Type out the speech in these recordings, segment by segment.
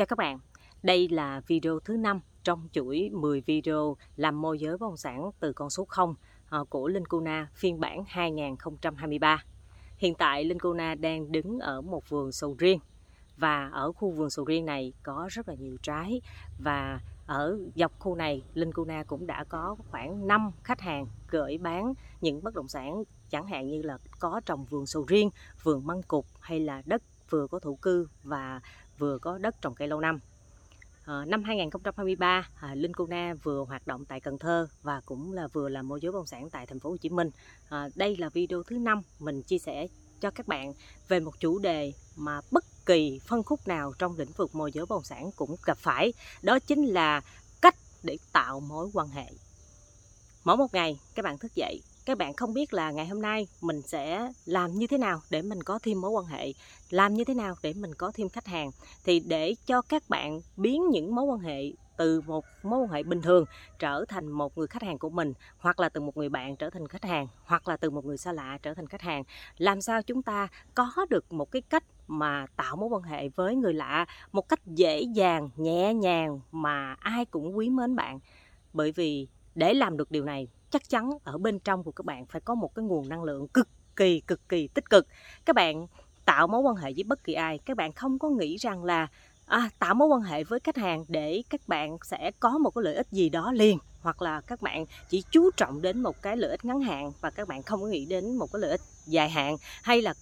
Chào các bạn, đây là video thứ 5 trong chuỗi 10 video làm môi giới bất động sản từ con số 0 ờ, của Linh Cuna phiên bản 2023. Hiện tại Linh Cuna đang đứng ở một vườn sầu riêng và ở khu vườn sầu riêng này có rất là nhiều trái và ở dọc khu này Linh Cuna cũng đã có khoảng 5 khách hàng gửi bán những bất động sản chẳng hạn như là có trồng vườn sầu riêng, vườn măng cục hay là đất vừa có thổ cư và vừa có đất trồng cây lâu năm. À, năm 2023, à, Linh Cô Na vừa hoạt động tại Cần Thơ và cũng là vừa là môi giới bất động sản tại thành phố Hồ Chí Minh. À, đây là video thứ năm mình chia sẻ cho các bạn về một chủ đề mà bất kỳ phân khúc nào trong lĩnh vực môi giới bất động sản cũng gặp phải, đó chính là cách để tạo mối quan hệ. Mỗi một ngày các bạn thức dậy các bạn không biết là ngày hôm nay mình sẽ làm như thế nào để mình có thêm mối quan hệ, làm như thế nào để mình có thêm khách hàng. Thì để cho các bạn biến những mối quan hệ từ một mối quan hệ bình thường trở thành một người khách hàng của mình, hoặc là từ một người bạn trở thành khách hàng, hoặc là từ một người xa lạ trở thành khách hàng, làm sao chúng ta có được một cái cách mà tạo mối quan hệ với người lạ một cách dễ dàng, nhẹ nhàng mà ai cũng quý mến bạn. Bởi vì để làm được điều này chắc chắn ở bên trong của các bạn phải có một cái nguồn năng lượng cực kỳ cực kỳ tích cực. Các bạn tạo mối quan hệ với bất kỳ ai các bạn không có nghĩ rằng là à, tạo mối quan hệ với khách hàng để các bạn sẽ có một cái lợi ích gì đó liền hoặc là các bạn chỉ chú trọng đến một cái lợi ích ngắn hạn và các bạn không có nghĩ đến một cái lợi ích dài hạn. Hay là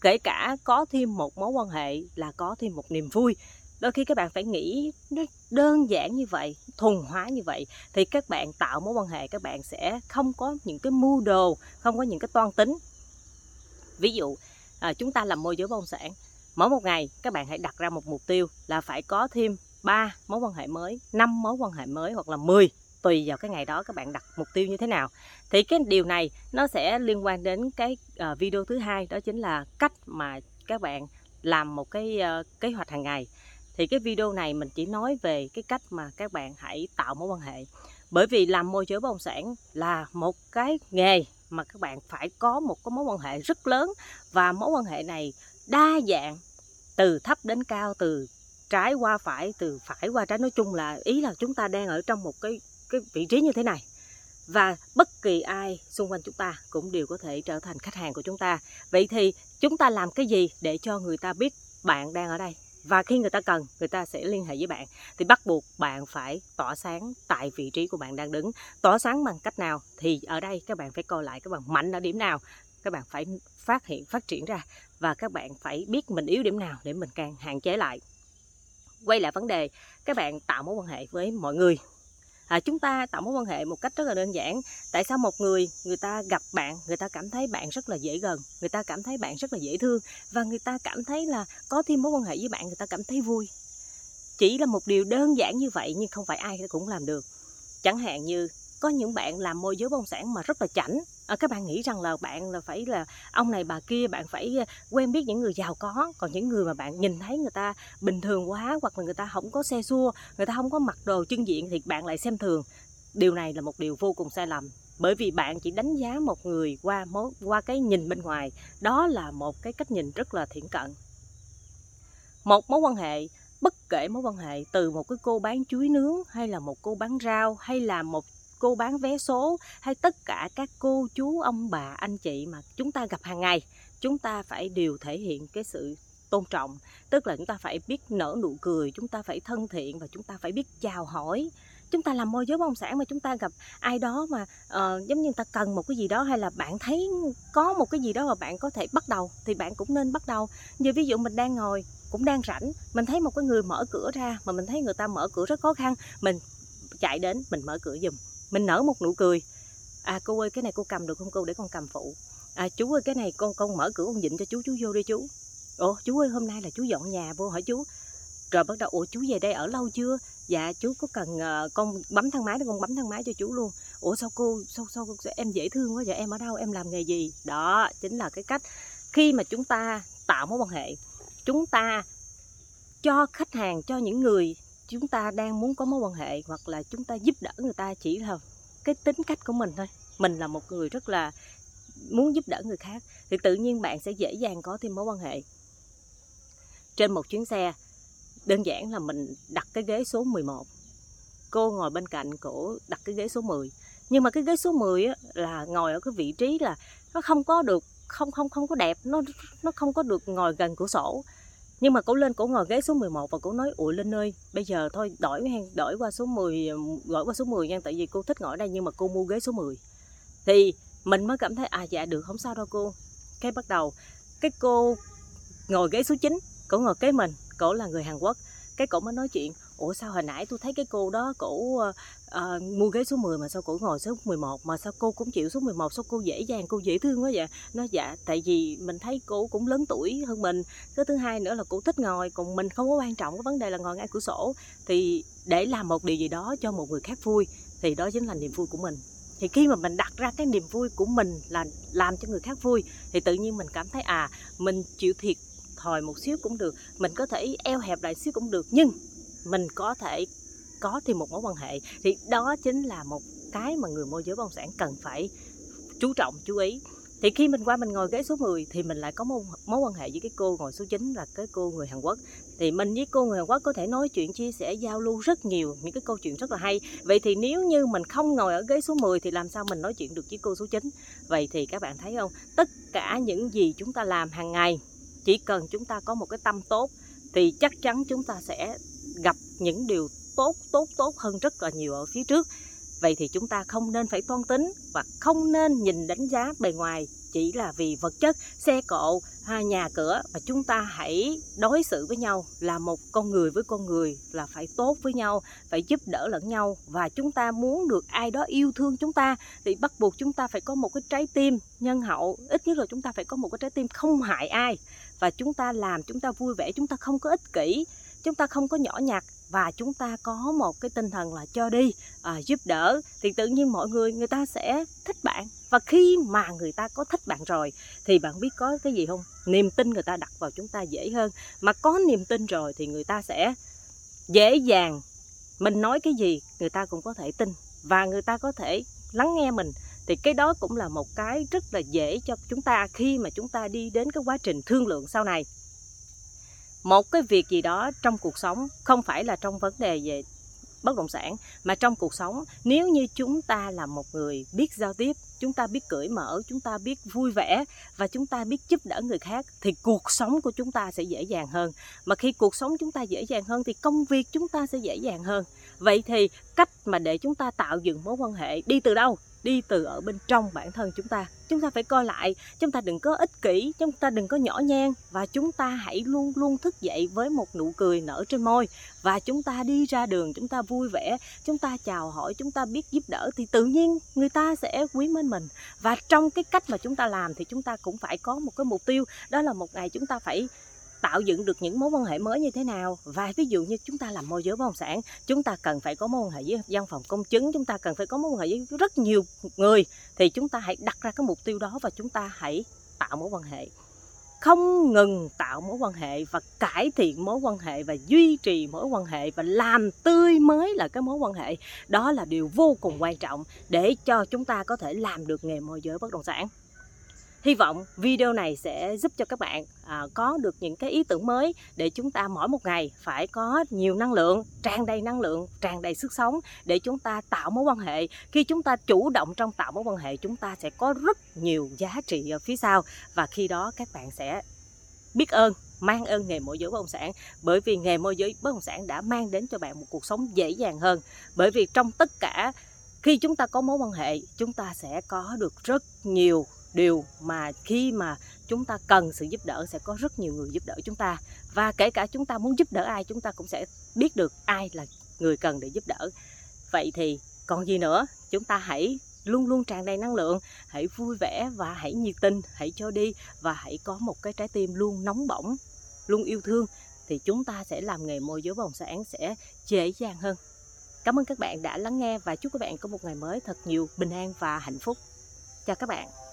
kể cả có thêm một mối quan hệ là có thêm một niềm vui đôi khi các bạn phải nghĩ nó đơn giản như vậy thuần hóa như vậy thì các bạn tạo mối quan hệ các bạn sẽ không có những cái mưu đồ không có những cái toan tính. Ví dụ à, chúng ta làm môi giới bất động sản mỗi một ngày các bạn hãy đặt ra một mục tiêu là phải có thêm 3 mối quan hệ mới 5 mối quan hệ mới hoặc là 10 tùy vào cái ngày đó các bạn đặt mục tiêu như thế nào. Thì cái điều này nó sẽ liên quan đến cái uh, video thứ hai đó chính là cách mà các bạn làm một cái uh, kế hoạch hàng ngày thì cái video này mình chỉ nói về cái cách mà các bạn hãy tạo mối quan hệ. Bởi vì làm môi giới bất động sản là một cái nghề mà các bạn phải có một cái mối quan hệ rất lớn. Và mối quan hệ này đa dạng, từ thấp đến cao, từ trái qua phải, từ phải qua trái. Nói chung là ý là chúng ta đang ở trong một cái cái vị trí như thế này. Và bất kỳ ai xung quanh chúng ta cũng đều có thể trở thành khách hàng của chúng ta. Vậy thì chúng ta làm cái gì để cho người ta biết bạn đang ở đây? Và khi người ta cần, người ta sẽ liên hệ với bạn. Thì bắt buộc bạn phải tỏa sáng tại vị trí của bạn đang đứng. Tỏa sáng bằng cách nào? Thì ở đây các bạn phải coi lại các bạn mạnh ở điểm nào. Các bạn phải phát hiện, phát triển ra. Và các bạn phải biết mình yếu điểm nào để mình càng hạn chế lại. Quay lại vấn đề, các bạn tạo mối quan hệ với mọi người à, chúng ta tạo mối quan hệ một cách rất là đơn giản. Tại sao một người người ta gặp bạn người ta cảm thấy bạn rất là dễ gần người ta cảm thấy bạn rất là dễ thương và người ta cảm thấy là có thêm mối quan hệ với bạn người ta cảm thấy vui? Chỉ là một điều đơn giản như vậy nhưng không phải ai cũng làm được. Chẳng hạn như có những bạn làm môi giới bông sản mà rất là chảnh Ờ, à, các bạn nghĩ rằng là bạn là phải là ông này bà kia bạn phải ờ, quen biết những người giàu có. Còn những người mà bạn nhìn thấy người ta bình thường quá hoặc là người ta không có xe xua người ta không có mặc đồ chân diện thì bạn lại xem thường. Điều này là một điều vô cùng sai lầm bởi vì bạn chỉ đánh giá một người qua mối qua cái nhìn bên ngoài. Đó là một cái cách nhìn rất là thiển cận. Một mối quan hệ bất kể mối quan hệ từ một cái cô bán chuối nướng hay là một cô bán rau hay là một cô bán vé số hay tất cả các cô chú ông bà anh chị mà chúng ta gặp hàng ngày chúng ta phải đều thể hiện cái sự tôn trọng. Tức là chúng ta phải biết nở nụ cười chúng ta phải thân thiện và chúng ta phải biết chào hỏi. Chúng ta làm môi giới bất động sản mà chúng ta gặp ai đó mà uh, giống như ta cần một cái gì đó hay là bạn thấy có một cái gì đó mà bạn có thể bắt đầu thì bạn cũng nên bắt đầu. Như ví dụ mình đang ngồi cũng đang rảnh mình thấy một cái người mở cửa ra mà mình thấy người ta mở cửa rất khó khăn mình chạy đến mình mở cửa giùm mình nở một nụ cười. À cô ơi cái này cô cầm được không cô? Để con cầm phụ. À chú ơi cái này con con mở cửa con dịnh cho chú chú vô đi chú. Ủa chú ơi hôm nay là chú dọn nhà vô hỏi chú? Rồi bắt đầu ủa chú về đây ở lâu chưa? Dạ chú có cần uh, con bấm thang máy để con bấm thang máy cho chú luôn. Ủa sao cô sao sao em dễ thương quá vậy? Em ở đâu? Em làm nghề gì? Đó chính là cái cách khi mà chúng ta tạo mối quan hệ chúng ta cho khách hàng cho những người chúng ta đang muốn có mối quan hệ hoặc là chúng ta giúp đỡ người ta chỉ là cái tính cách của mình thôi. Mình là một người rất là muốn giúp đỡ người khác thì tự nhiên bạn sẽ dễ dàng có thêm mối quan hệ. Trên một chuyến xe đơn giản là mình đặt cái ghế số 11 cô ngồi bên cạnh cổ đặt cái ghế số 10 nhưng mà cái ghế số 10 á, là ngồi ở cái vị trí là nó không có được không không không có đẹp nó nó không có được ngồi gần cửa sổ nhưng mà cổ lên cổ ngồi ghế số 11 và cổ nói, ủa Linh ơi, bây giờ thôi, đổi hen, đổi qua số 10 gọi qua số 10 nha, tại vì cô thích ngồi ở đây nhưng mà cô mua ghế số 10 thì mình mới cảm thấy à dạ được không sao đâu cô. Cái bắt đầu, cái cô ngồi ghế số 9 cổ ngồi kế mình cổ là người Hàn Quốc. Cái cổ mới nói chuyện ủa sao hồi nãy tôi thấy cái cô đó cổ uh, mua ghế số 10 mà sao cổ ngồi số 11 mà sao cô cũng chịu số 11 sao cô dễ dàng cô dễ thương quá vậy? Nó dạ tại vì mình thấy cô cũng lớn tuổi hơn mình. Cái thứ hai nữa là cô thích ngồi còn mình không có quan trọng cái vấn đề là ngồi ngay cửa sổ. Thì để làm một điều gì đó cho một người khác vui thì đó chính là niềm vui của mình. Thì khi mà mình đặt ra cái niềm vui của mình là làm cho người khác vui thì tự nhiên mình cảm thấy à mình chịu thiệt thòi một xíu cũng được mình có thể eo hẹp lại xíu cũng được. Nhưng mình có thể có thêm một mối quan hệ. Thì đó chính là một cái mà người môi giới bất động sản cần phải chú trọng chú ý. Thì khi mình qua mình ngồi ghế số 10 thì mình lại có mối, mối quan hệ với cái cô ngồi số 9 là cái cô người Hàn Quốc. Thì mình với cô người Hàn Quốc có thể nói chuyện chia sẻ giao lưu rất nhiều những cái câu chuyện rất là hay. Vậy thì nếu như mình không ngồi ở ghế số 10 thì làm sao mình nói chuyện được với cô số 9 vậy thì các bạn thấy không? Tất cả những gì chúng ta làm hàng ngày chỉ cần chúng ta có một cái tâm tốt thì chắc chắn chúng ta sẽ gặp những điều tốt tốt tốt hơn rất là nhiều ở phía trước. Vậy thì chúng ta không nên phải toan tính và không nên nhìn đánh giá bề ngoài chỉ là vì vật chất, xe cộ à, nhà cửa và chúng ta hãy đối xử với nhau, là một con người với con người, là phải tốt với nhau, phải giúp đỡ lẫn nhau. Và chúng ta muốn được ai đó yêu thương chúng ta thì bắt buộc chúng ta phải có một cái trái tim nhân hậu. Ít nhất là chúng ta phải có một cái trái tim không hại ai. Và chúng ta làm, chúng ta vui vẻ, chúng ta không có ích kỷ chúng ta không có nhỏ nhặt và chúng ta có một cái tinh thần là cho đi à, giúp đỡ. Thì tự nhiên mọi người người ta sẽ thích bạn. Và khi mà người ta có thích bạn rồi thì bạn biết có cái gì không? Niềm tin người ta đặt vào chúng ta dễ hơn. Mà có niềm tin rồi thì người ta sẽ dễ dàng mình nói cái gì người ta cũng có thể tin và người ta có thể lắng nghe mình. Thì cái đó cũng là một cái rất là dễ cho chúng ta khi mà chúng ta đi đến cái quá trình thương lượng sau này một cái việc gì đó trong cuộc sống, không phải là trong vấn đề về bất động sản, mà trong cuộc sống, nếu như chúng ta là một người biết giao tiếp, chúng ta biết cởi mở, chúng ta biết vui vẻ và chúng ta biết giúp đỡ người khác, thì cuộc sống của chúng ta sẽ dễ dàng hơn. Mà khi cuộc sống chúng ta dễ dàng hơn, thì công việc chúng ta sẽ dễ dàng hơn. Vậy thì cách mà để chúng ta tạo dựng mối quan hệ đi từ đâu? Đi từ ở bên trong bản thân chúng ta chúng ta phải coi lại chúng ta đừng có ích kỷ chúng ta đừng có nhỏ nhen và chúng ta hãy luôn luôn thức dậy với một nụ cười nở trên môi và chúng ta đi ra đường chúng ta vui vẻ chúng ta chào hỏi chúng ta biết giúp đỡ thì tự nhiên người ta sẽ quý mến mình và trong cái cách mà chúng ta làm thì chúng ta cũng phải có một cái mục tiêu đó là một ngày chúng ta phải tạo dựng được những mối quan hệ mới như thế nào? Và ví dụ như chúng ta làm môi giới bất động sản, chúng ta cần phải có mối quan hệ với văn phòng công chứng, chúng ta cần phải có mối quan hệ với rất nhiều người, thì chúng ta hãy đặt ra cái mục tiêu đó và chúng ta hãy tạo mối quan hệ. Không ngừng tạo mối quan hệ và cải thiện mối quan hệ và duy trì mối quan hệ và làm tươi mới là cái mối quan hệ. Đó là điều vô cùng quan trọng để cho chúng ta có thể làm được nghề môi giới bất động sản. Hy vọng video này sẽ giúp cho các bạn à, có được những cái ý tưởng mới để chúng ta mỗi một ngày phải có nhiều năng lượng, tràn đầy năng lượng, tràn đầy sức sống để chúng ta tạo mối quan hệ. Khi chúng ta chủ động trong tạo mối quan hệ chúng ta sẽ có rất nhiều giá trị ở phía sau. Và khi đó các bạn sẽ biết ơn mang ơn nghề môi giới bất động sản. Bởi vì nghề môi giới bất động sản đã mang đến cho bạn một cuộc sống dễ dàng hơn. Bởi vì trong tất cả khi chúng ta có mối quan hệ chúng ta sẽ có được rất nhiều điều mà khi mà chúng ta cần sự giúp đỡ sẽ có rất nhiều người giúp đỡ chúng ta. Và kể cả chúng ta muốn giúp đỡ ai, chúng ta cũng sẽ biết được ai là người cần để giúp đỡ. Vậy thì còn gì nữa? Chúng ta hãy luôn luôn tràn đầy năng lượng, hãy vui vẻ và hãy nhiệt tình, hãy cho đi và hãy có một cái trái tim luôn nóng bỏng, luôn yêu thương. Thì chúng ta sẽ làm nghề môi giới bồng sản sẽ dễ dàng hơn. Cảm ơn các bạn đã lắng nghe và chúc các bạn có một ngày mới thật nhiều bình an và hạnh phúc. Chào các bạn.